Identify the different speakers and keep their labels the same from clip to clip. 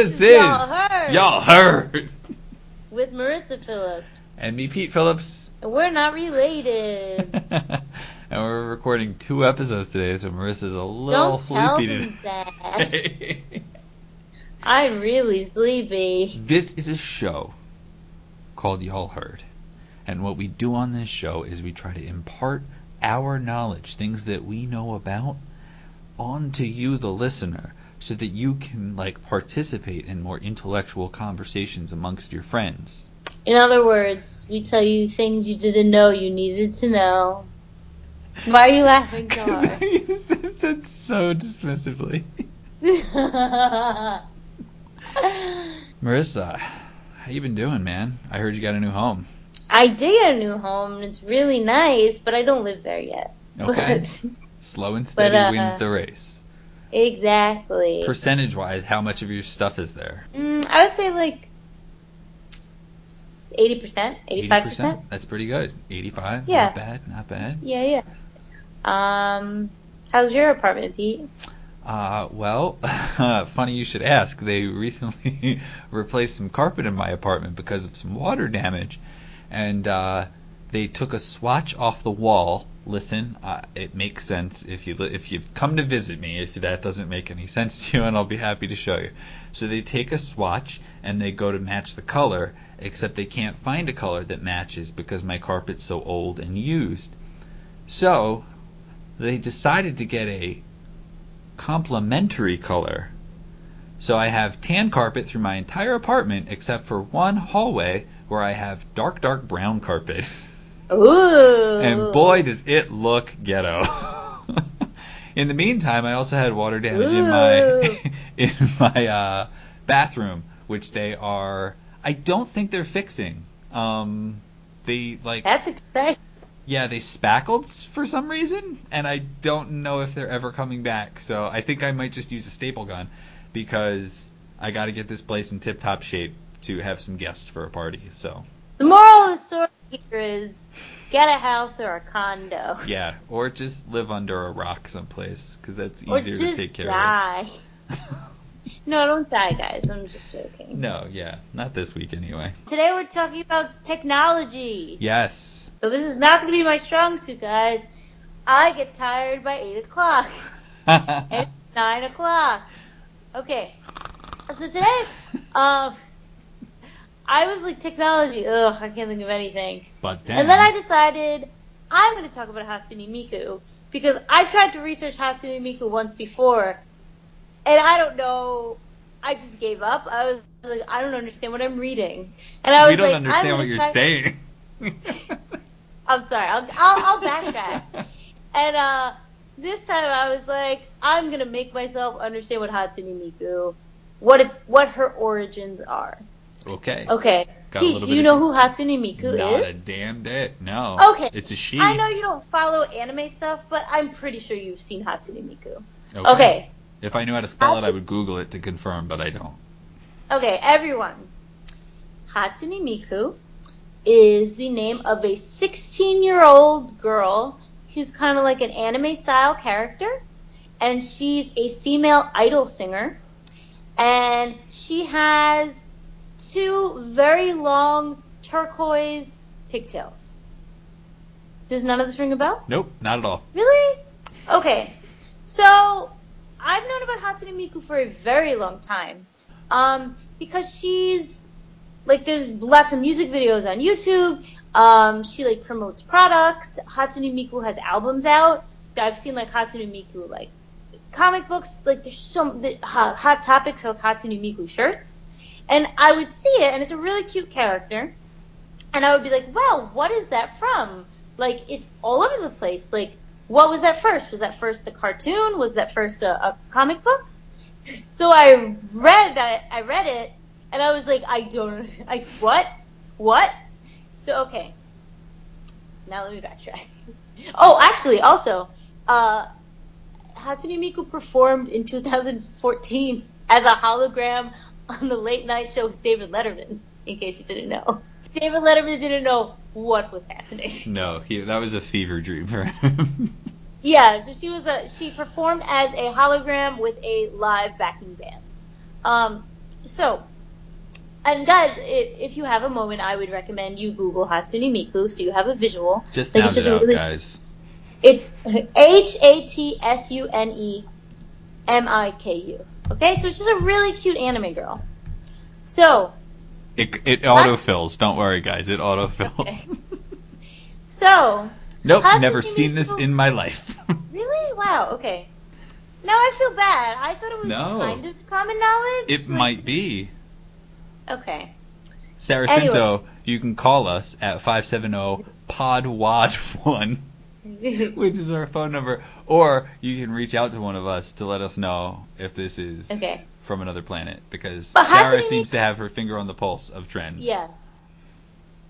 Speaker 1: This is
Speaker 2: Y'all Heard.
Speaker 1: Y'all Heard.
Speaker 2: with Marissa Phillips,
Speaker 1: And me, Pete Phillips.
Speaker 2: and we're not related.
Speaker 1: and we're recording two episodes today, so Marissa's a little
Speaker 2: Don't tell
Speaker 1: sleepy
Speaker 2: that.
Speaker 1: today.
Speaker 2: I'm really sleepy.
Speaker 1: this is a show called Y'all Heard. And what we do on this show is we try to impart our knowledge, things that we know about, onto you, the listener, so that you can like participate in more intellectual conversations amongst your friends.
Speaker 2: In other words, we tell you things you didn't know you needed to know. Why are you laughing so hard?
Speaker 1: you said so dismissively. Marissa, how you been doing, man? I heard you got a new home.
Speaker 2: I did get a new home, and it's really nice, but I don't live there yet.
Speaker 1: Okay.
Speaker 2: But,
Speaker 1: Slow and steady
Speaker 2: But, uh,
Speaker 1: wins the race.
Speaker 2: Exactly.
Speaker 1: Percentage wise, how much of your stuff is there?
Speaker 2: Mm, I would say like 80%, 85%.
Speaker 1: That's pretty good. 85?
Speaker 2: Yeah.
Speaker 1: Not bad, not bad.
Speaker 2: Yeah, yeah. Um, how's your apartment, Pete?
Speaker 1: Uh, well, funny you should ask. They recently replaced some carpet in my apartment because of some water damage. And, uh, they took a swatch off the wall. Listen, uh, it makes sense if you if you've come to visit me. If that doesn't make any sense to you, and I'll be happy to show you. So they take a swatch and they go to match the color, except they can't find a color that matches because my carpet's so old and used. So they decided to get a complementary color. So I have tan carpet through my entire apartment except for one hallway where I have dark, dark brown carpet.
Speaker 2: Ooh.
Speaker 1: and boy, does it look ghetto. in the meantime, I also had water damage in my in my uh, bathroom, which they are. I don't think they're fixing. Um, they like
Speaker 2: That's exciting.
Speaker 1: yeah, they spackled for some reason, and I don't know if they're ever coming back. So I think I might just use a staple gun because I got to get this place in tip-top shape to have some guests for a party. So
Speaker 2: The moral story here is get a house or a condo.
Speaker 1: yeah, or just live under a rock someplace because that's easier to take care
Speaker 2: die.
Speaker 1: of.
Speaker 2: No, don't die, guys. I'm just joking.
Speaker 1: no, yeah, not this week anyway.
Speaker 2: Today we're talking about technology.
Speaker 1: Yes.
Speaker 2: So this is not going to be my strong suit, guys. I get tired by 8 o'clock. and 9 o'clock. Okay. So today, um, I was like, technology, ugh, I can't think of anything.
Speaker 1: but then,
Speaker 2: And then I decided I'm going to talk about Hatsune Miku because I tried to research Hatsune Miku once before, and I don't know. I just gave up. I was like, I don't understand what I'm reading, and I was
Speaker 1: we don't
Speaker 2: like,
Speaker 1: understand what you're
Speaker 2: try-
Speaker 1: saying.
Speaker 2: I'm sorry. I'll, I'll, I'll backtrack. and uh, this time I was like, I'm gonna make myself understand what Hatsune Miku, what it's, what her origins are.
Speaker 1: Okay.
Speaker 2: Okay.
Speaker 1: Got
Speaker 2: Pete, do you know who Hatsune Miku
Speaker 1: Not
Speaker 2: is?
Speaker 1: a damn bit. No.
Speaker 2: Okay.
Speaker 1: It's a she.
Speaker 2: I know you don't follow anime stuff, but I'm pretty sure you've seen Hatsune Miku. Okay.
Speaker 1: If I knew how to spell it, I would Google it to confirm, but I don't.
Speaker 2: Okay, everyone. Hatsune Miku is the name of a 16 year old girl who's kind of like an anime style character. And she's a female idol singer. And she has two very long turquoise pigtails. Does none of this ring a bell?
Speaker 1: Nope, not at all.
Speaker 2: Really? Okay. So I've known about Hatsune Miku for a very long time. Um, because she's like there's lots of music videos on YouTube. Um, she like promotes products. Hatsune Miku has albums out. I've seen like Hatsune Miku like comic books. Like there's so the, Hot, Hot Topic sells Hatsune Miku shirts, and I would see it, and it's a really cute character. And I would be like, wow, what is that from? Like it's all over the place. Like what was that first? Was that first a cartoon? Was that first a, a comic book? So I read I, I read it and I was like, I don't like, what? What? So okay. Now let me backtrack. Oh, actually also, uh Hatsune Miku performed in 2014 as a hologram on the late night show with David Letterman, in case you didn't know. David Letterman didn't know what was happening.
Speaker 1: No, he, that was a fever dream for him.
Speaker 2: Yeah, so she was a she performed as a hologram with a live backing band. Um, so, and guys, it, if you have a moment, I would recommend you Google Hatsune Miku so you have a visual.
Speaker 1: Just
Speaker 2: Like,
Speaker 1: sound
Speaker 2: just
Speaker 1: it out,
Speaker 2: really-
Speaker 1: guys.
Speaker 2: It's H A T S U N E M I K U. Okay, so it's just a really cute anime girl. So,
Speaker 1: It, it autofills. Don't worry, guys. It autofills.
Speaker 2: so
Speaker 1: nope,
Speaker 2: Hatsune
Speaker 1: never seen this in my life.
Speaker 2: really, wow, okay. Now I feel bad. I thought it was
Speaker 1: No.
Speaker 2: kind of common knowledge.
Speaker 1: it
Speaker 2: like-
Speaker 1: might be.
Speaker 2: Okay.
Speaker 1: Saracinto,
Speaker 2: Anyway.
Speaker 1: You can call us at 570-PODWAD1, which is our phone number, or you can reach out to one of us to let us know if this is
Speaker 2: Okay.
Speaker 1: from another planet, because Sarah
Speaker 2: Hatsune
Speaker 1: seems
Speaker 2: Miku-
Speaker 1: to have her finger on the pulse of trends.
Speaker 2: Yeah.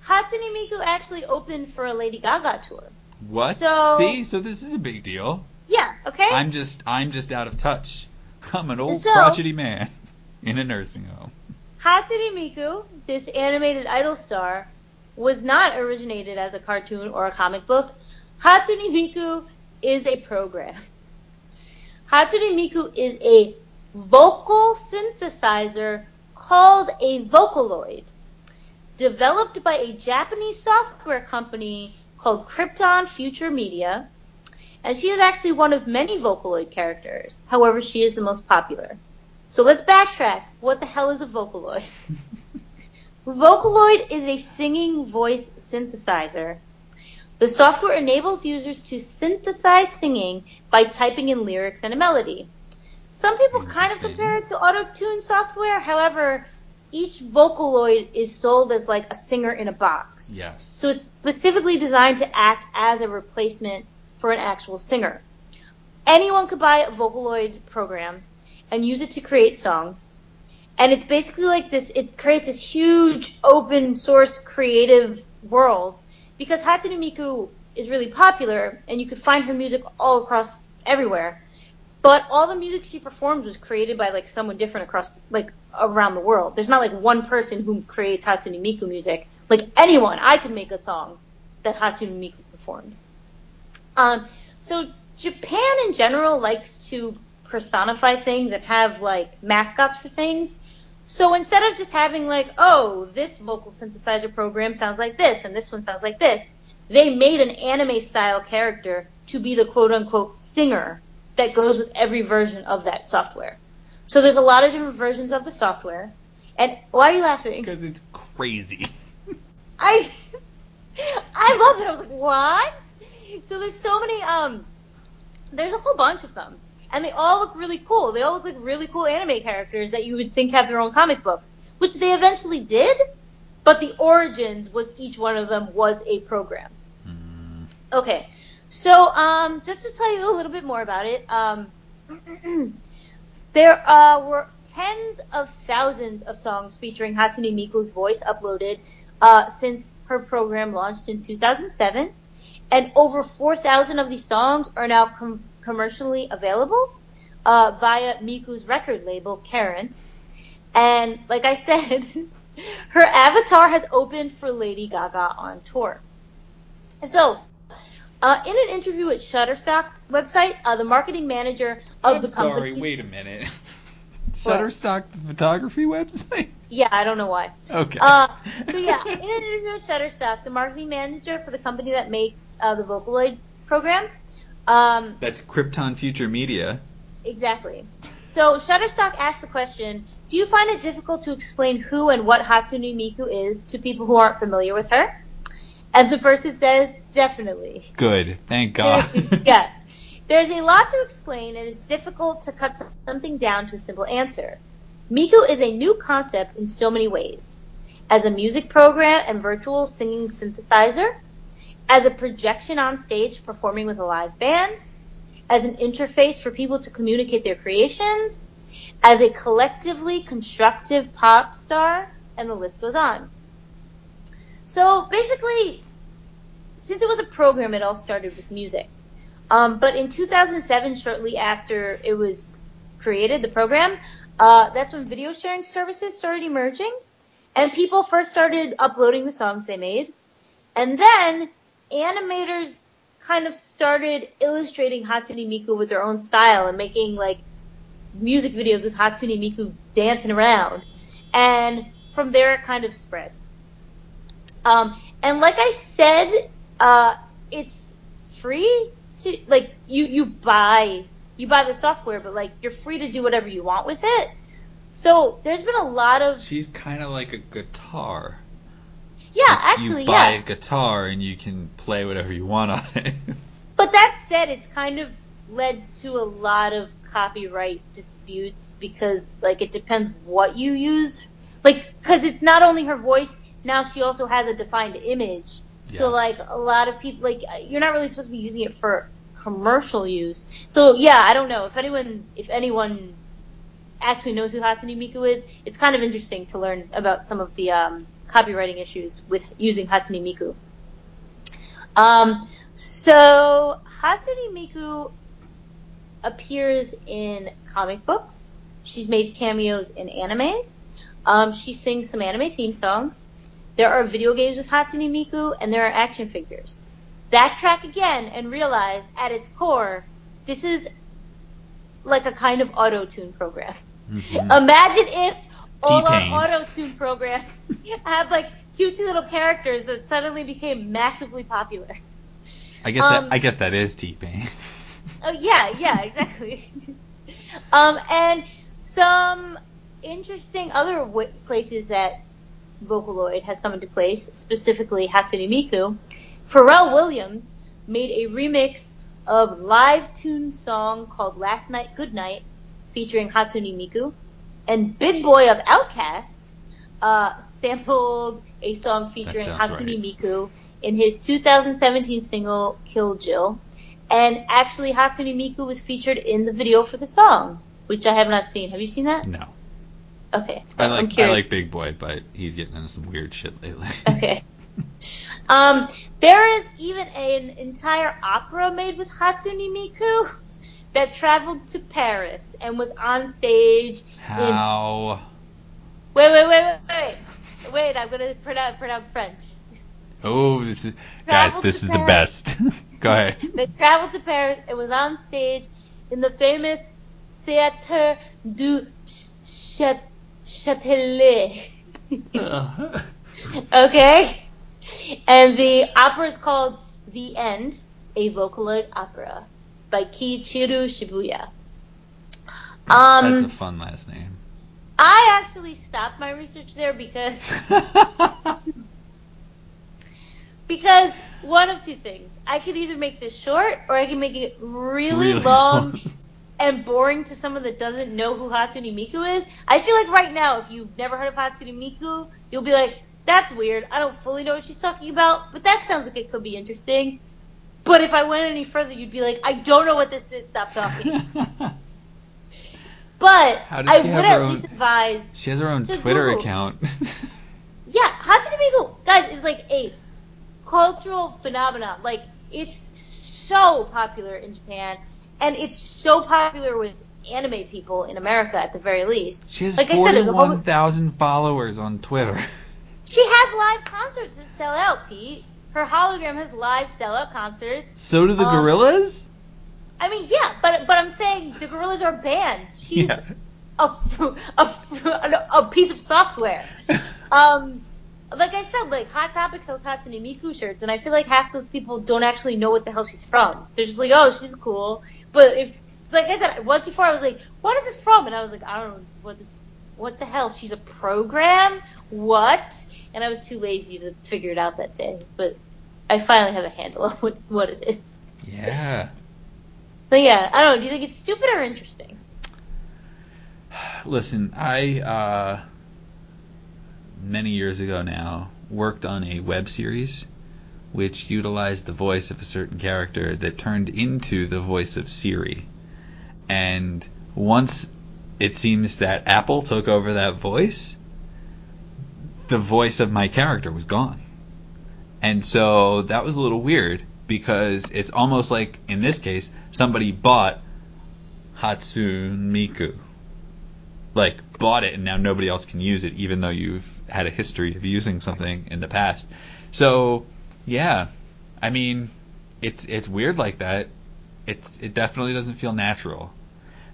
Speaker 2: Hatsune Miku actually opened for a Lady Gaga tour.
Speaker 1: What?
Speaker 2: So-
Speaker 1: See, so this is a big deal.
Speaker 2: Yeah, okay?
Speaker 1: I'm just, I'm just out of touch. I'm an old
Speaker 2: So-
Speaker 1: crotchety man in a nursing home.
Speaker 2: Hatsune Miku, this animated idol star, was not originated as a cartoon or a comic book. Hatsune Miku is a program. Hatsune Miku is a vocal synthesizer called a Vocaloid, developed by a Japanese software company called Crypton Future Media. And she is actually one of many Vocaloid characters. However, she is the most popular. So let's backtrack. What the hell is a Vocaloid? Vocaloid is a singing voice synthesizer. The software enables users to synthesize singing by typing in lyrics and a melody. Some people kind of compare it to auto-tune software. However, each Vocaloid is sold as like a singer in a box.
Speaker 1: Yes.
Speaker 2: So it's specifically designed to act as a replacement for an actual singer. Anyone could buy a Vocaloid program and use it to create songs. And it's basically like this, it creates this huge open source creative world because Hatsune Miku is really popular and you could find her music all across everywhere. But all the music she performs was created by like someone different across like around the world. There's not like one person who creates Hatsune Miku music. Like anyone, I could make a song that Hatsune Miku performs. Um, so Japan in general likes to personify things and have like mascots for things. So instead of just having like, oh, this vocal synthesizer program sounds like this and this one sounds like this, they made an anime style character to be the quote unquote singer that goes with every version of that software. So there's a lot of different versions of the software. And why are you laughing?
Speaker 1: Because it's crazy.
Speaker 2: I I love it. I was like, what? So there's so many um there's a whole bunch of them. And they all look really cool. They all look like really cool anime characters that you would think have their own comic book, which they eventually did, but the origins was each one of them was a program.
Speaker 1: Mm,
Speaker 2: Okay. So, um, just to tell you a little bit more about it, um, there uh, were tens of thousands of songs featuring Hatsune Miku's voice uploaded uh, since her program launched in 2007, and over 4,000 of these songs are now com- commercially available uh, via Miku's record label, KarenT. And like I said, her avatar has opened for Lady Gaga on tour. So, uh, in an interview with Shutterstock website, uh, the marketing manager of
Speaker 1: I'm
Speaker 2: the
Speaker 1: sorry, wait a minute. Shutterstock, the photography website?
Speaker 2: Yeah, I don't know why.
Speaker 1: Okay.
Speaker 2: Uh, so yeah, in an interview with Shutterstock, the marketing manager for the company that makes uh, the Vocaloid program, um,
Speaker 1: That's Crypton Future Media.
Speaker 2: exactly. So Shutterstock asked the question: Do you find it difficult to explain who and what Hatsune Miku is to people who aren't familiar with her? And the person says, definitely.
Speaker 1: Good. Thank God.
Speaker 2: Yeah. There's a lot to explain, and it's difficult to cut something down to a simple answer. Miku is a new concept in so many ways. As a music program and virtual singing synthesizer, as a projection on stage performing with a live band, as an interface for people to communicate their creations, as a collectively constructive pop star, and the list goes on. So basically, since it was a program, it all started with music. Um, but in 2007, shortly after it was created, the program, uh, that's when video sharing services started emerging, and people first started uploading the songs they made, and then animators kind of started illustrating Hatsune Miku with their own style and making like music videos with Hatsune Miku dancing around. and from there it kind of spread. Um, and like I said, uh, it's free to like you you buy you buy the software, but like you're free to do whatever you want with it. So there's been a lot of
Speaker 1: She's kind of like a guitar.
Speaker 2: Yeah, actually
Speaker 1: you buy
Speaker 2: yeah.
Speaker 1: a guitar and you can play whatever you want on it.
Speaker 2: But that said, it's kind of led to a lot of copyright disputes because, like, it depends what you use. Like, because it's not only her voice, now she also has a defined image. So, like, a lot of people, like, you're not really supposed to be using it for commercial use. So, yeah, I don't know. If anyone, if anyone actually knows who Hatsune Miku is, it's kind of interesting to learn about some of the um, copywriting issues with using Hatsune Miku. Um, so Hatsune Miku appears in comic books. She's made cameos in animes. Um, she sings some anime theme songs. There are video games with Hatsune Miku, and there are action figures. Backtrack again and realize, at its core, this is like a kind of auto tune program.
Speaker 1: Mhm.
Speaker 2: Imagine if all
Speaker 1: T-Pain.
Speaker 2: our auto tune programs had like cutesy little characters that suddenly became massively popular.
Speaker 1: I guess
Speaker 2: um,
Speaker 1: that I guess that is T Pain.
Speaker 2: Oh yeah, yeah, exactly. um, and some interesting other w- places that Vocaloid has come into place, specifically Hatsune Miku. Pharrell Williams made a remix of livetune song called Last Night Good Night featuring Hatsune Miku, and Big Boi of Outkast uh, sampled a song featuring Hatsune
Speaker 1: right.
Speaker 2: Miku in his 2017 single Kill Jill. And actually, Hatsune Miku was featured in the video for the song, which I have not seen. Have you seen that?
Speaker 1: No,
Speaker 2: Okay, so
Speaker 1: I
Speaker 2: I'm
Speaker 1: like I like Big Boi, but he's getting into some weird shit lately.
Speaker 2: Okay. Um, there is even an entire opera made with Hatsune Miku that traveled to Paris and was on stage in.
Speaker 1: How?
Speaker 2: Wait, wait, wait, wait, wait. Wait, I'm gonna pronounce, pronounce French.
Speaker 1: Oh, this is guys. This
Speaker 2: to
Speaker 1: is the best. Go ahead.
Speaker 2: They traveled to Paris and was on stage in the famous Theatre du Ch- Châtelet. Uh-huh. okay? And the opera is called The End, a Vocaloid opera by Keiichiro Shibuya. Um,
Speaker 1: That's a fun last name.
Speaker 2: I actually stopped my research there because because one of two things. I could either make this short or I can make it really,
Speaker 1: Really
Speaker 2: long
Speaker 1: long.
Speaker 2: and boring to someone that doesn't know who Hatsune Miku is. I feel like right now, if you've never heard of Hatsune Miku, you'll be like, that's weird. I don't fully know what she's talking about, but that sounds like it could be interesting. But if I went any further, you'd be like, I don't know what this is. Stop talking. But I would at
Speaker 1: own-
Speaker 2: least advise
Speaker 1: she has her own Twitter
Speaker 2: Google.
Speaker 1: account.
Speaker 2: Yeah, Hatsune Miku, guys, is like a cultural phenomenon. Like, it's so popular in Japan, and it's so popular with anime people in America at the very least.
Speaker 1: she has
Speaker 2: Like I said, there's a whole-
Speaker 1: forty-one thousand followers on Twitter.
Speaker 2: She has live concerts that sell out, Pete. Her hologram has live sellout concerts.
Speaker 1: So do the
Speaker 2: Um,
Speaker 1: Gorillaz.
Speaker 2: I mean, yeah, but but I'm saying the Gorillaz are band. She's
Speaker 1: Yeah.
Speaker 2: a, a, a piece of software. Um, like I said, like Hot Topic sells Hatsune Miku shirts, and I feel like half those people don't actually know what the hell she's from. They're just like, oh, she's cool. But if, like I said, once before I was like, what is this from? And I was like, I don't know what this, what the hell? She's a program? What? And I was too lazy to figure it out that day. But I finally have a handle on what, what it is.
Speaker 1: Yeah.
Speaker 2: So yeah, I don't know. Do you think it's stupid or interesting?
Speaker 1: Listen, I uh, many years ago now worked on a web series which utilized the voice of a certain character that turned into the voice of Siri. And once it seems that Apple took over that voice, the voice of my character was gone. And so that was a little weird because it's almost like in this case somebody bought Hatsune Miku like bought it and now nobody else can use it even though you've had a history of using something in the past. So, yeah. I mean, it's it's weird like that. It's it definitely doesn't feel natural.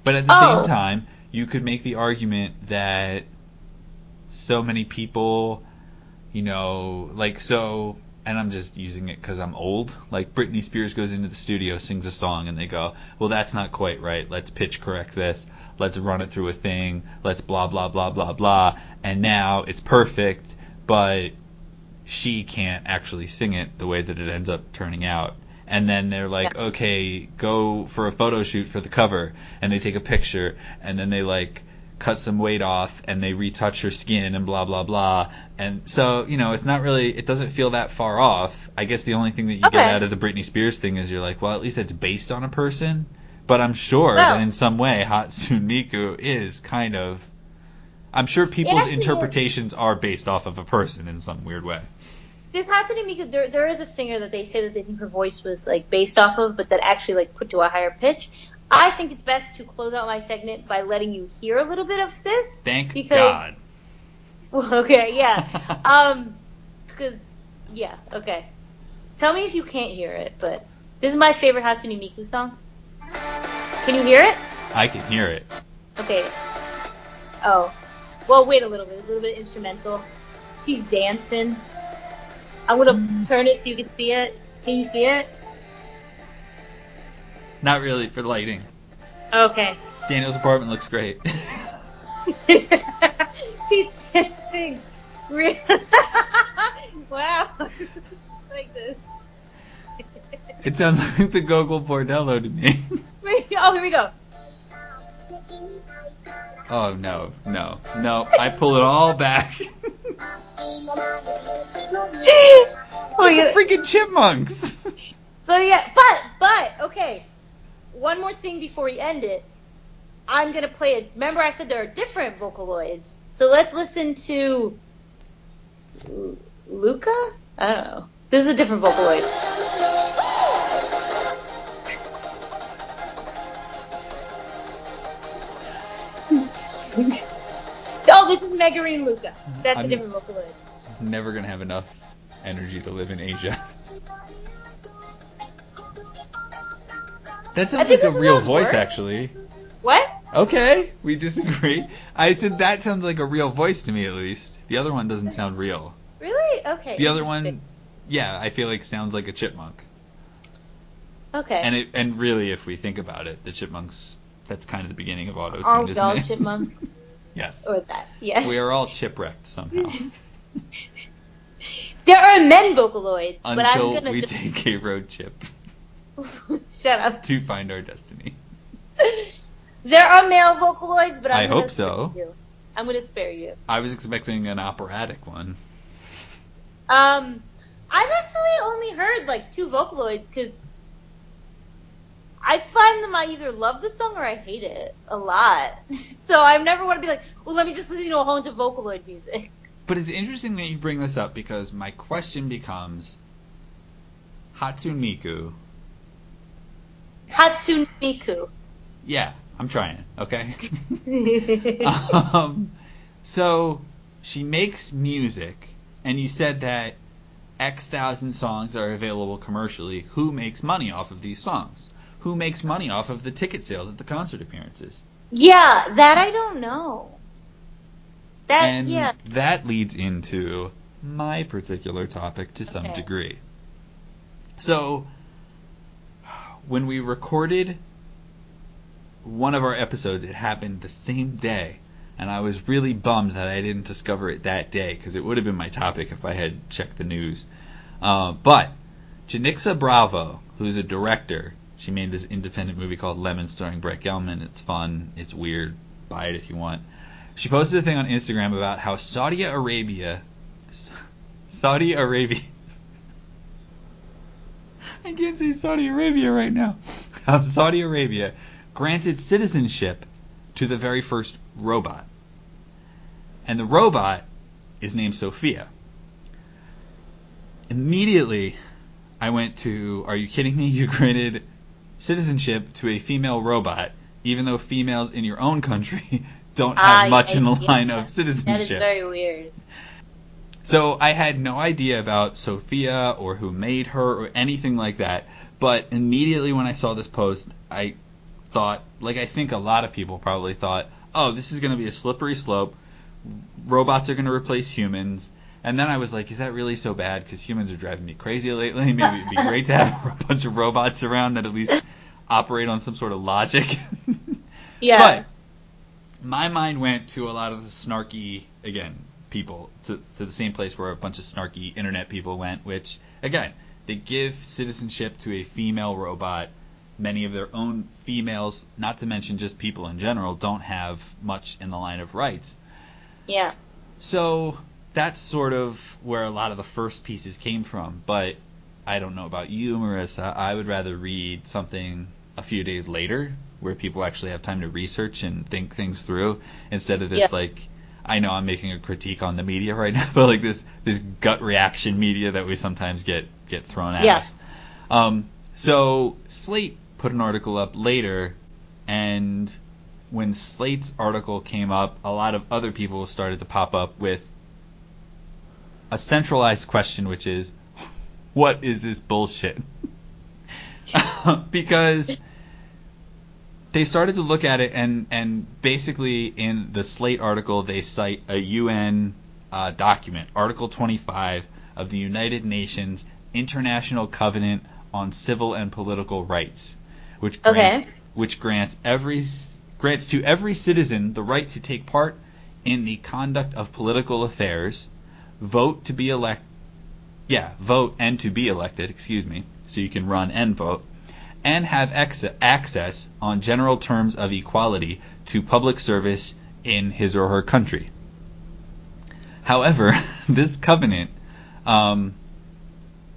Speaker 1: But at the
Speaker 2: Oh.
Speaker 1: same time, you could make the argument that so many people, you know, like so. And I'm just using it because I'm old. Like Britney Spears goes into the studio, sings a song, and they go, "Well, that's not quite right. Let's pitch correct this. Let's run it through a thing. Let's blah blah blah blah blah." And now it's perfect, but she can't actually sing it the way that it ends up turning out. And then they're like,
Speaker 2: Yeah.
Speaker 1: okay, go for a photo shoot for the cover, and they take a picture, and then they like cut some weight off, and they retouch her skin, and blah blah blah. And so, you know, it's not really, it doesn't feel that far off. I guess the only thing that you
Speaker 2: Okay.
Speaker 1: get out of the Britney Spears thing is you're like, well, at least it's based on a person. But I'm sure that in some way, Hatsune Miku is kind of. I'm sure people's
Speaker 2: actually is.
Speaker 1: interpretations are based off of a person in some weird way.
Speaker 2: This Hatsune Miku, there, there is a singer that they say that they think her voice was like based off of, but that actually like put to a higher pitch. I think it's best to close out my segment by letting you hear a little bit of this.
Speaker 1: Thank
Speaker 2: Because-
Speaker 1: God.
Speaker 2: Well, okay, yeah. um, because yeah, okay. Tell me if you can't hear it, but this is my favorite Hatsune Miku song. Can you hear it?
Speaker 1: I can hear it.
Speaker 2: Okay. Oh. Well, wait a little bit. There's a little bit instrumental. She's dancing. I'm gonna turn it so you can see it. Can you see it?
Speaker 1: Not really for lighting.
Speaker 2: Okay.
Speaker 1: Daniel's apartment looks great.
Speaker 2: Pete's dancing. Wow. like this.
Speaker 1: it sounds like the Gogol Bordello to me.
Speaker 2: Wait, oh, here we go.
Speaker 1: oh no, no, no! I pull it all back.
Speaker 2: oh, yeah.
Speaker 1: freaking chipmunks.
Speaker 2: So yeah, but but okay. One more thing before we end it. I'm gonna play it. Remember, I said there are different Vocaloids. So let's listen to L- Luka. I don't know. This is a different Vocaloid. oh, this is Megurine Luka. That's
Speaker 1: I'm-
Speaker 2: a different Vocaloid.
Speaker 1: Never gonna have enough energy to live in Asia. That sounds like a real voice,
Speaker 2: works.
Speaker 1: actually.
Speaker 2: What?
Speaker 1: Okay, we disagree. I said that sounds like a real voice to me, at least. The other one doesn't sound real.
Speaker 2: Really? Okay.
Speaker 1: The other one, yeah, I feel like sounds like a chipmunk.
Speaker 2: Okay.
Speaker 1: And it, and really, if we think about it, the chipmunks. That's kind of the beginning of auto
Speaker 2: Are we
Speaker 1: isn't
Speaker 2: all
Speaker 1: it?
Speaker 2: chipmunks?
Speaker 1: yes.
Speaker 2: or that? Yes.
Speaker 1: We are all chipwrecked somehow
Speaker 2: There are men Vocaloids, but I'm
Speaker 1: until
Speaker 2: gonna
Speaker 1: we
Speaker 2: just
Speaker 1: take a road chip
Speaker 2: shut up.
Speaker 1: to find our destiny.
Speaker 2: There are male Vocaloids, but I'm
Speaker 1: I hope so.
Speaker 2: you. I'm gonna spare you.
Speaker 1: I was expecting an operatic one.
Speaker 2: Um, I've actually only heard like two Vocaloids because I find them I either love the song or I hate it a lot. so I never want to be like, well, let me just listen to a whole bunch of Vocaloid music.
Speaker 1: But it's interesting that you bring this up because my question becomes Hatsune Miku.
Speaker 2: Hatsune Miku.
Speaker 1: Yeah, I'm trying, okay? um, so she makes music, and you said that X thousand songs are available commercially. Who makes money off of these songs? Who makes money off of the ticket sales at the concert appearances?
Speaker 2: yeah, that I don't know. That
Speaker 1: and
Speaker 2: yeah.
Speaker 1: that leads into my particular topic to some
Speaker 2: Okay.
Speaker 1: degree. So, when we recorded one of our episodes, it happened the same day, and I was really bummed that I didn't discover it that day because it would have been my topic if I had checked the news. Uh, but Janicza Bravo, who's a director, she made this independent movie called Lemon, starring Brett Gelman. It's fun. It's weird. Buy it if you want. She posted a thing on Instagram about how Saudi Arabia, Saudi Arabia. I can't say Saudi Arabia right now. How Saudi Arabia granted citizenship to the very first robot. And the robot is named Sophia. Immediately, I went to, are you kidding me? You granted citizenship to a female robot, even though females in your own country don't have
Speaker 2: Ah,
Speaker 1: much in the
Speaker 2: yeah,
Speaker 1: line of citizenship.
Speaker 2: That is very weird.
Speaker 1: So I had no idea about Sophia or who made her or anything like that. But immediately when I saw this post, I thought, like I think a lot of people probably thought, oh, this is going to be a slippery slope. robots are going to replace humans. And then I was like, is that really so bad? Because humans are driving me crazy lately. Maybe it'd be great to have a bunch of robots around that at least operate on some sort of logic.
Speaker 2: Yeah.
Speaker 1: But my mind went to a lot of the snarky, again, people, to, to the same place where a bunch of snarky internet people went, which, again, they give citizenship to a female robot. Many of their own females, not to mention just people in general, don't have much in the line of rights.
Speaker 2: yeah.
Speaker 1: So that's sort of where a lot of the first pieces came from. But I don't know about you, Marissa. I would rather read something a few days later where people actually have time to research and think things through instead of this
Speaker 2: Yeah.
Speaker 1: like I know I'm making a critique on the media right now, but like this this gut reaction media that we sometimes get get thrown at
Speaker 2: Yeah.
Speaker 1: us. Um, so Slate put an article up later, and when Slate's article came up, a lot of other people started to pop up with a centralized question, which is, what is this bullshit? because they started to look at it, and and basically in the Slate article they cite a UN uh, document, Article 25 of the United Nations International Covenant on Civil and Political Rights, which grants
Speaker 2: Okay.
Speaker 1: which grants every grants to every citizen the right to take part in the conduct of political affairs, vote to be elect yeah, vote and to be elected, excuse me, so you can run and vote, and have ex- access on general terms of equality to public service in his or her country. However, this covenant, um,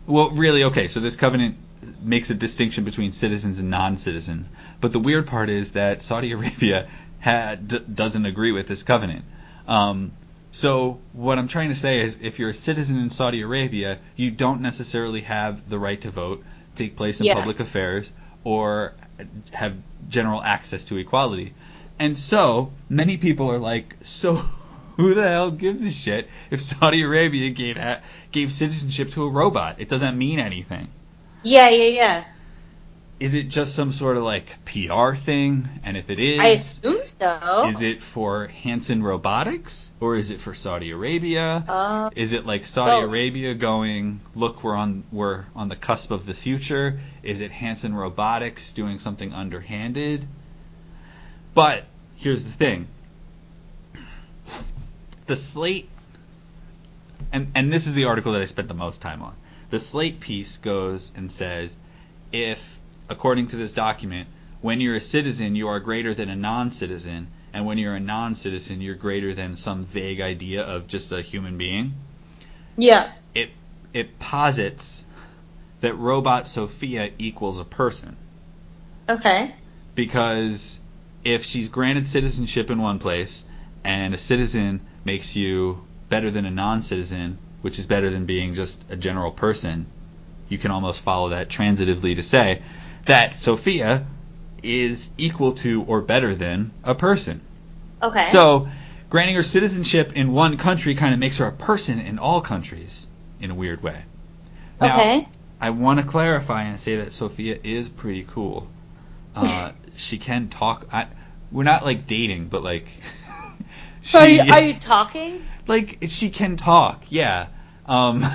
Speaker 1: well, really, okay, so this covenant makes a distinction between citizens and non-citizens, but the weird part is that Saudi Arabia had, d- doesn't agree with this covenant. Um, so what I'm trying to say is, if you're a citizen in Saudi Arabia, you don't necessarily have the right to vote, take place in
Speaker 2: Yeah.
Speaker 1: public affairs, or have general access to equality. And so many people are like, so who the hell gives a shit if Saudi Arabia gave gave citizenship to a robot? It doesn't mean anything.
Speaker 2: Yeah, yeah, yeah.
Speaker 1: Is it just some sort of like PR thing? And if it is,
Speaker 2: I assume so.
Speaker 1: is it for Hanson Robotics or is it for Saudi Arabia?
Speaker 2: Uh,
Speaker 1: Is it like Saudi
Speaker 2: Both.
Speaker 1: Arabia going, look, we're on we're on the cusp of the future? Is it Hanson Robotics doing something underhanded? But here's the thing. The Slate and and this is the article that I spent the most time on. The Slate piece goes and says if according to this document, when you're a citizen, you are greater than a non-citizen, and when you're a non-citizen, you're greater than some vague idea of just a human being
Speaker 2: yeah.
Speaker 1: it it posits that robot Sophia equals a person
Speaker 2: Okay.
Speaker 1: because if she's granted citizenship in one place and a citizen makes you better than a non-citizen, which is better than being just a general person, you can almost follow that transitively to say that Sophia is equal to or better than a person.
Speaker 2: Okay.
Speaker 1: So, granting her citizenship in one country kind of makes her a person in all countries in a weird way. Now,
Speaker 2: okay.
Speaker 1: I want to clarify and say that Sophia is pretty cool. Uh, she can talk. I, we're not like dating, but like.
Speaker 2: So are you, are you talking?
Speaker 1: like she can talk, yeah. Um,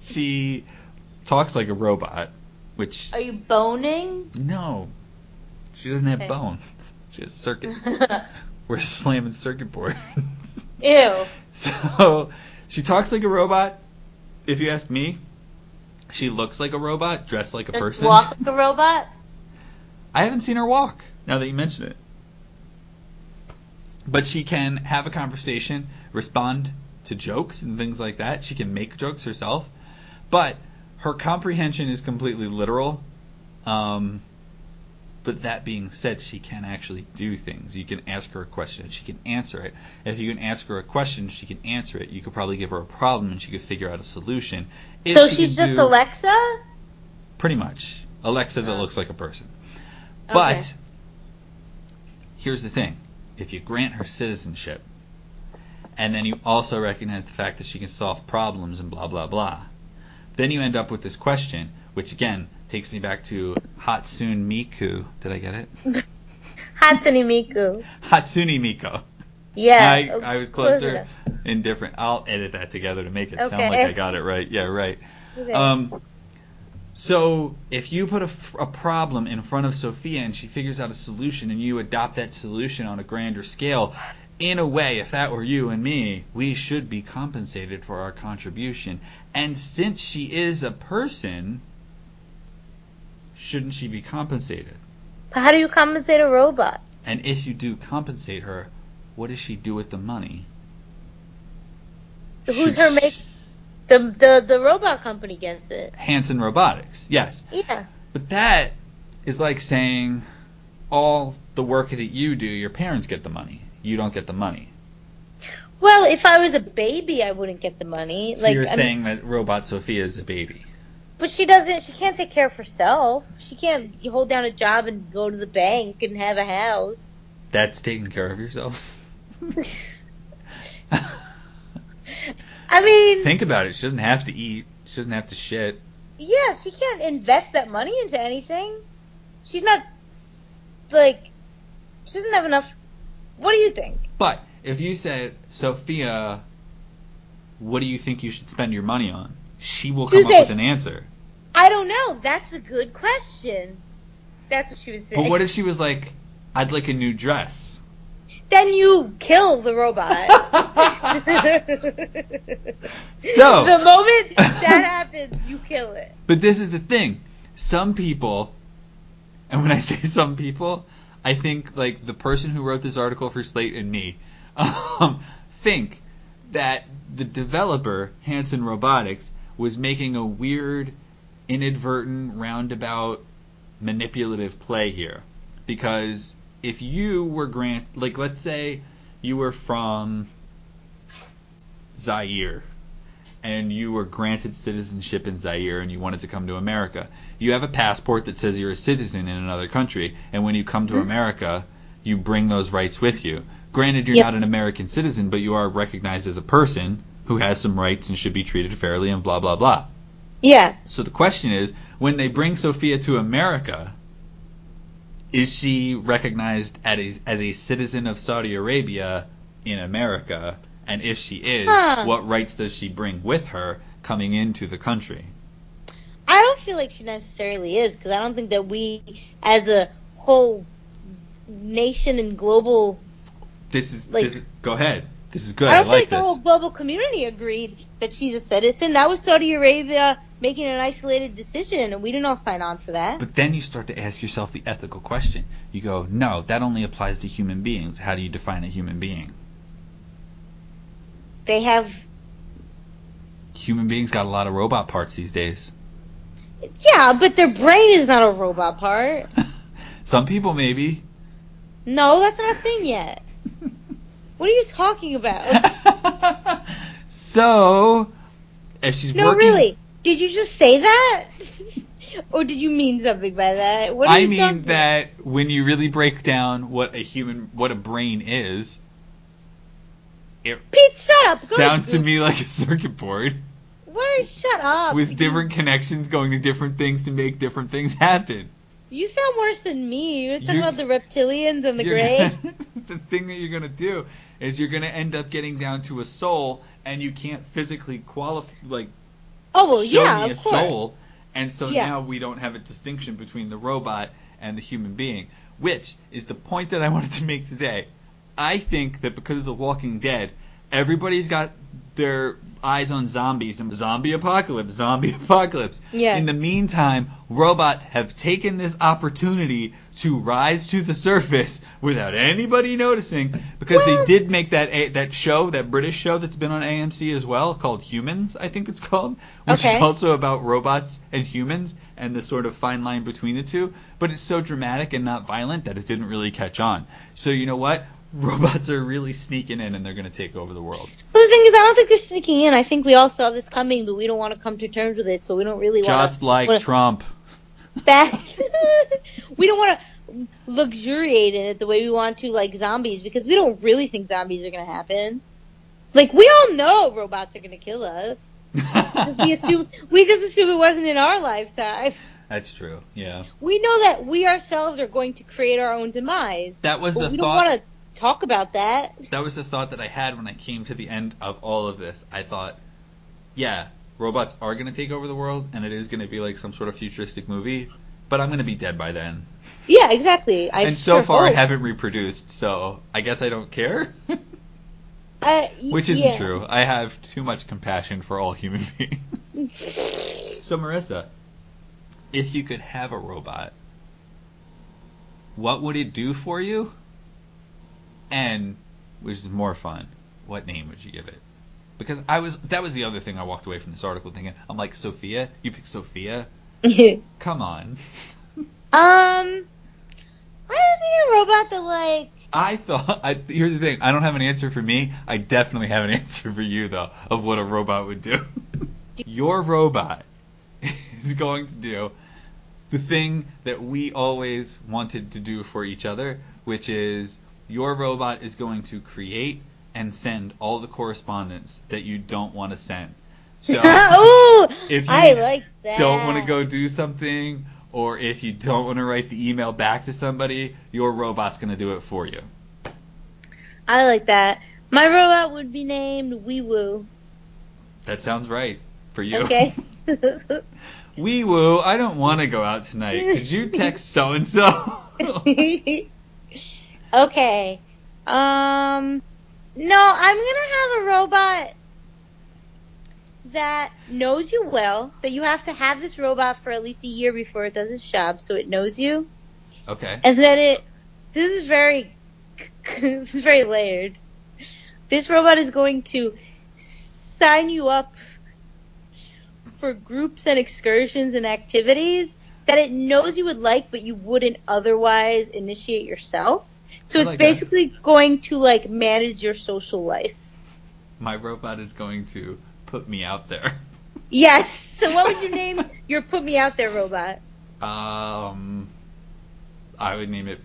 Speaker 1: she talks like a robot, which
Speaker 2: Are you boning?
Speaker 1: no, she doesn't have
Speaker 2: Okay.
Speaker 1: bones. She has circuit. We're slamming circuit boards.
Speaker 2: Ew.
Speaker 1: So she talks like a robot. If you ask me, she looks like a robot, dressed like a
Speaker 2: Just
Speaker 1: person.
Speaker 2: walk like a robot?
Speaker 1: I haven't seen her walk. Now that you mention it, but she can have a conversation, respond to jokes and things like that. She can make jokes herself, but her comprehension is completely literal. Um, but that being said, she can actually do things. You can ask her a question, and she can answer it. If you can ask her a question, she can answer it. You could probably give her a problem, and she could figure out a solution. If
Speaker 2: so
Speaker 1: she
Speaker 2: she's just
Speaker 1: do-
Speaker 2: Alexa?
Speaker 1: Pretty much. Alexa that
Speaker 2: Oh.
Speaker 1: looks like a person.
Speaker 2: Okay.
Speaker 1: But here's the thing. If you grant her citizenship and then you also recognize the fact that she can solve problems and blah blah blah, then you end up with this question, which again takes me back to Hatsune Miku. Did I get it?
Speaker 2: Hatsune Miku.
Speaker 1: Hatsune Miku.
Speaker 2: Yeah.
Speaker 1: I, I was
Speaker 2: close
Speaker 1: closer and different. I'll edit that together to make it sound like I got it right. Yeah, right.
Speaker 2: Okay.
Speaker 1: Um, so if you put a problem in front of Sophia and she figures out a solution and you adopt that solution on a grander scale, in a way, if that were you and me, we should be compensated for our contribution. And since she is a person, shouldn't she be compensated?
Speaker 2: But how do you compensate a robot?
Speaker 1: And if you do compensate her, what does she do with the money?
Speaker 2: Who's
Speaker 1: Should
Speaker 2: her make? The the the robot company gets it.
Speaker 1: Hanson Robotics, yes.
Speaker 2: Yeah.
Speaker 1: But that is like saying all the work that you do, your parents get the money. You don't get the money.
Speaker 2: Well, if I was a baby, I wouldn't get the money.
Speaker 1: So
Speaker 2: like
Speaker 1: you're
Speaker 2: I mean,
Speaker 1: saying that Robot Sophia is a baby.
Speaker 2: but she doesn't. She can't take care of herself. She can't hold down a job and go to the bank and have a house.
Speaker 1: That's taking care of yourself.
Speaker 2: I mean,
Speaker 1: Think about it. She doesn't have to eat. She doesn't have to shit.
Speaker 2: yeah, she can't invest that money into anything. She's not like she doesn't have enough. What do you think?
Speaker 1: But if you said, Sophia, what do you think you should spend your money on? She will come
Speaker 2: Tuesday.
Speaker 1: up with an answer.
Speaker 2: I don't know. That's a good question. That's what she would say.
Speaker 1: But what if she was like, I'd like a new dress?
Speaker 2: then you kill the robot.
Speaker 1: So-
Speaker 2: the moment that happens, you kill it.
Speaker 1: But this is the thing. Some people, and when I say some people, I think like the person who wrote this article for Slate and me, um, think that the developer, Hanson Robotics, was making a weird, inadvertent, roundabout, manipulative play here. Because if you were grant, like let's say you were from Zaire and you were granted citizenship in Zaire and you wanted to come to America. You have a passport that says you're a citizen in another country, and when you come to
Speaker 2: Mhm.
Speaker 1: America, you bring those rights with you. Granted, you're
Speaker 2: Yep.
Speaker 1: not an American citizen, but you are recognized as a person who has some rights and should be treated fairly and blah, blah, blah.
Speaker 2: Yeah.
Speaker 1: So the question is, when they bring Sophia to America, is she recognized as a, as a citizen of Saudi Arabia in America? And if she is,
Speaker 2: Huh.
Speaker 1: what rights does she bring with her coming into the country?
Speaker 2: I don't feel like she necessarily is because I don't think that we, as a whole nation and global,
Speaker 1: This is,
Speaker 2: Like-
Speaker 1: this is go ahead. This is good.
Speaker 2: I
Speaker 1: I,
Speaker 2: don't feel
Speaker 1: like
Speaker 2: like the whole global community agreed that she's a citizen. That was Saudi Arabia making an isolated decision, and we didn't all sign on for that.
Speaker 1: But then you start to ask yourself the ethical question. You go, no, that only applies to human beings. How do you define a human being?
Speaker 2: They have,
Speaker 1: Human beings got a lot of robot parts these days.
Speaker 2: yeah, but their brain is not a robot part.
Speaker 1: Some people maybe.
Speaker 2: No, that's not a thing yet. What are you talking about?
Speaker 1: so, if she's
Speaker 2: No,
Speaker 1: working,
Speaker 2: really. Did you just say that? or did you mean something by that? What
Speaker 1: I
Speaker 2: you
Speaker 1: mean that when you really break down what a human, what a brain is, it
Speaker 2: Pete, shut up. Go
Speaker 1: sounds to me like a circuit board
Speaker 2: What shut up?
Speaker 1: with different connections going to different things to make different things happen.
Speaker 2: You sound worse than me. You're talking
Speaker 1: You-
Speaker 2: about the reptilians and the gray.
Speaker 1: the thing that you're gonna do is you're gonna end up getting down to a soul, and you can't physically qualify like
Speaker 2: oh well,
Speaker 1: show
Speaker 2: yeah,
Speaker 1: me a soul, and so
Speaker 2: Yeah.
Speaker 1: now we don't have a distinction between the robot and the human being, which is the point that I wanted to make today. I think that because of The Walking Dead, everybody's got their eyes on zombies and zombie apocalypse, zombie apocalypse.
Speaker 2: Yeah.
Speaker 1: In the meantime, robots have taken this opportunity to rise to the surface without anybody noticing because
Speaker 2: Well-
Speaker 1: they did make that a- that show, that British show that's been on AMC as well called Humans, I think it's called, which
Speaker 2: Okay.
Speaker 1: is also about robots and humans and the sort of fine line between the two, but it's so dramatic and not violent that it didn't really catch on. So you know what? Robots are really sneaking in and they're going to take over the world.
Speaker 2: Well, the thing is, I don't think they're sneaking in. I think we all saw this coming, but we don't want to come to terms with it, so we don't really want
Speaker 1: Just like
Speaker 2: wanna-
Speaker 1: Trump.
Speaker 2: we don't want to luxuriate in it the way we want to, like zombies, because we don't really think zombies are going to happen. Like we all know robots are going to kill us. Just we assume we just assume it wasn't in our lifetime.
Speaker 1: That's true. Yeah.
Speaker 2: We know that we ourselves are going to create our own demise,
Speaker 1: That was the thought.
Speaker 2: want to talk about that.
Speaker 1: That was the thought that I had when I came to the end of all of this. I thought, yeah, robots are going to take over the world, and it is going to be like some sort of futuristic movie, but I'm going to be dead by then.
Speaker 2: Yeah, exactly. I
Speaker 1: and so
Speaker 2: sure
Speaker 1: far, I haven't reproduced, so I guess I don't care.
Speaker 2: Uh,
Speaker 1: Which isn't
Speaker 2: yeah.
Speaker 1: true. I have too much compassion for all human beings. so, Marissa, if you could have a robot, what would it do for you? And, which is more fun, what name would you give it? Because I was, that was the other thing I walked away from this article thinking. I'm like, Sophia? You pick Sophia? Come on.
Speaker 2: um, I just need a robot that like.
Speaker 1: I thought, I, here's the thing, I don't have an answer for me. I definitely have an answer for you, though, of what a robot would do. Your robot is going to do the thing that we always wanted to do for each other, which is your robot is going to create and send all the correspondence that you don't want to send. So
Speaker 2: Ooh,
Speaker 1: if you
Speaker 2: I like that.
Speaker 1: don't want to go do something, or if you don't want to write the email back to somebody, your robot's going to do it for you.
Speaker 2: I like that. My robot would be named Wee Woo.
Speaker 1: That sounds right for you.
Speaker 2: Okay.
Speaker 1: Wee woo, I don't want to go out tonight. Could you text so and so?
Speaker 2: Okay. Um. No, I'm gonna have a robot that knows you well. That you have to have this robot for at least a year before it does its job, so it knows you,
Speaker 1: Okay.
Speaker 2: and then it. This is very. this is very layered. This robot is going to sign you up for groups and excursions and activities that it knows you would like, but you wouldn't otherwise initiate yourself. So
Speaker 1: I
Speaker 2: it's
Speaker 1: like that.
Speaker 2: basically going to like manage your social life.
Speaker 1: My robot is going to put me out there.
Speaker 2: Yes. So what would you name your put me out there robot?
Speaker 1: Um, I would name it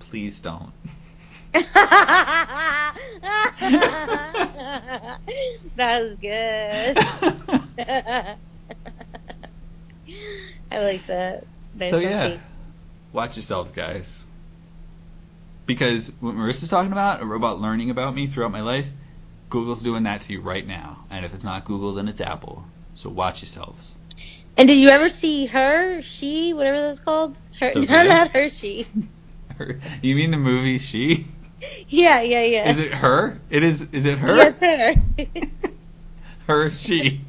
Speaker 1: Please Don't.
Speaker 2: that was good. I like that. Nice
Speaker 1: so yeah, watch yourselves, guys. Because what Marissa's talking about, a robot learning about me throughout my life, Google's doing that to you right now. And if it's not Google, then it's Apple. So watch yourselves.
Speaker 2: And did you ever see her, she, whatever that's called? Her,
Speaker 1: Sophia?
Speaker 2: no, not her, she.
Speaker 1: Her- You mean the movie She?
Speaker 2: Yeah, yeah, yeah.
Speaker 1: Is it her? It is. Is it her?
Speaker 2: Yes, her.
Speaker 1: Her. She.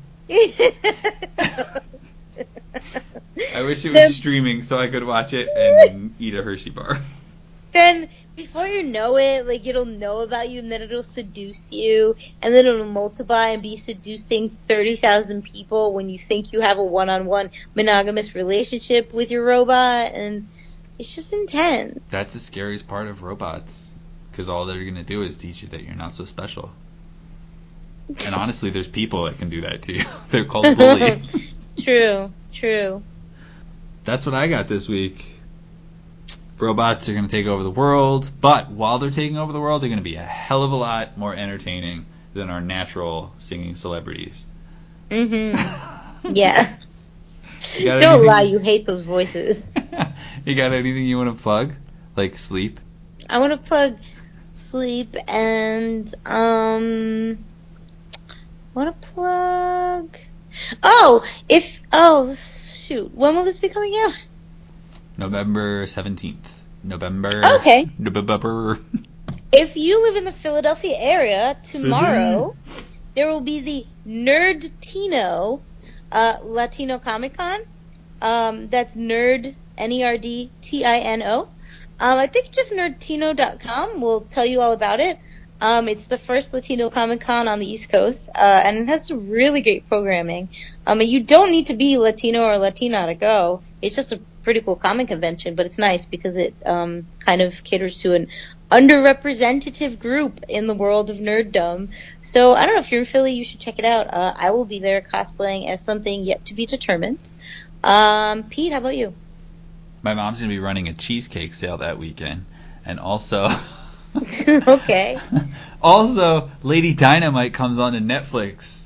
Speaker 1: I wish it was
Speaker 2: Then-
Speaker 1: streaming so I could watch it and eat a Hershey bar.
Speaker 2: then before you know it, like it'll know about you, and then it'll seduce you, and then it'll multiply and be seducing thirty thousand people when you think you have a one-on-one monogamous relationship with your robot, and it's just intense.
Speaker 1: That's the scariest part of robots, because all they're gonna do is teach you that you're not so special. And honestly, there's people that can do that to you. They're called bullies.
Speaker 2: True, true.
Speaker 1: That's what I got this week. Robots are going to take over the world, but while they're taking over the world, they're going to be a hell of a lot more entertaining than our natural singing celebrities.
Speaker 2: Mhm. Yeah. Don't
Speaker 1: anything-
Speaker 2: lie, you hate those voices.
Speaker 1: you got anything you want to plug? Like sleep?
Speaker 2: I want to plug sleep and um. I want to plug. Oh, if oh shoot, when will this be coming out?
Speaker 1: November 17th. November.
Speaker 2: Okay.
Speaker 1: November.
Speaker 2: If you live in the Philadelphia area, tomorrow there will be the Nerdtino uh, Latino Comic Con. Um, that's nerd N E R D T I N O. Um, I think just nerdtino.com will tell you all about it. Um, it's the first Latino Comic Con on the East Coast, uh, and it has some really great programming. Um, you don't need to be Latino or Latina to go. It's just a pretty cool comic convention, but it's nice because it um, kind of caters to an underrepresentative group in the world of nerddom. So I don't know if you're in Philly, you should check it out. Uh, I will be there cosplaying as something yet to be determined. Um, Pete, how about you?
Speaker 1: My mom's going to be running a cheesecake sale that weekend. And also.
Speaker 2: okay.
Speaker 1: also, Lady Dynamite comes on to Netflix.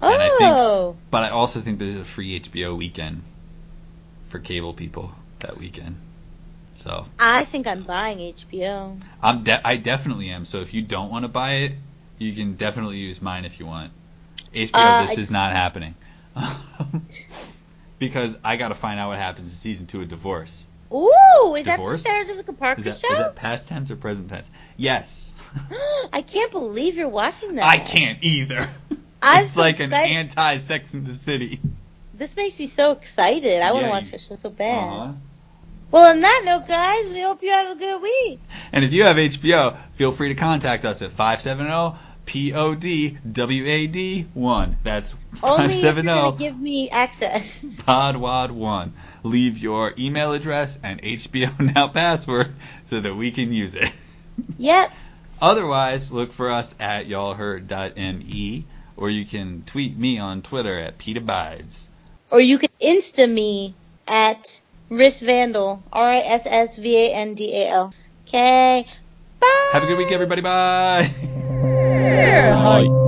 Speaker 1: And I think-
Speaker 2: Oh,
Speaker 1: But I also think there's a free HBO weekend for cable people that weekend. So
Speaker 2: I think I'm buying HBO.
Speaker 1: I'm de- I definitely am. So if you don't want to buy it, you can definitely use mine if you want. HBO,
Speaker 2: Uh,
Speaker 1: this
Speaker 2: I-
Speaker 1: is not happening. because I got to find out what happens in season two of Divorce.
Speaker 2: Ooh, is
Speaker 1: Divorced?
Speaker 2: that the Sarah Jessica Parker
Speaker 1: Is that,
Speaker 2: show?
Speaker 1: is that past tense or present tense? Yes.
Speaker 2: I can't believe you're watching that.
Speaker 1: I can't either.
Speaker 2: I'm
Speaker 1: it's
Speaker 2: so
Speaker 1: like an anti Sex in the City.
Speaker 2: This makes me so excited. I want to
Speaker 1: Yeah,
Speaker 2: watch this show so bad.
Speaker 1: Uh-huh.
Speaker 2: Well, on that note, guys, we hope you have a good week.
Speaker 1: And if you have HBO, feel free to contact us at 570 POD WAD1. That's
Speaker 2: Only if
Speaker 1: 570
Speaker 2: gonna give me access.
Speaker 1: PODWAD1. Leave your email address and HBO Now password so that we can use it.
Speaker 2: yep.
Speaker 1: Otherwise, look for us at y'allheard.me or you can tweet me on Twitter at PeteAbides
Speaker 2: or you can Insta me at Riss Vandal, R I S S V A N D A L. Okay. Bye.
Speaker 1: Have a good week, everybody. Bye. Bye.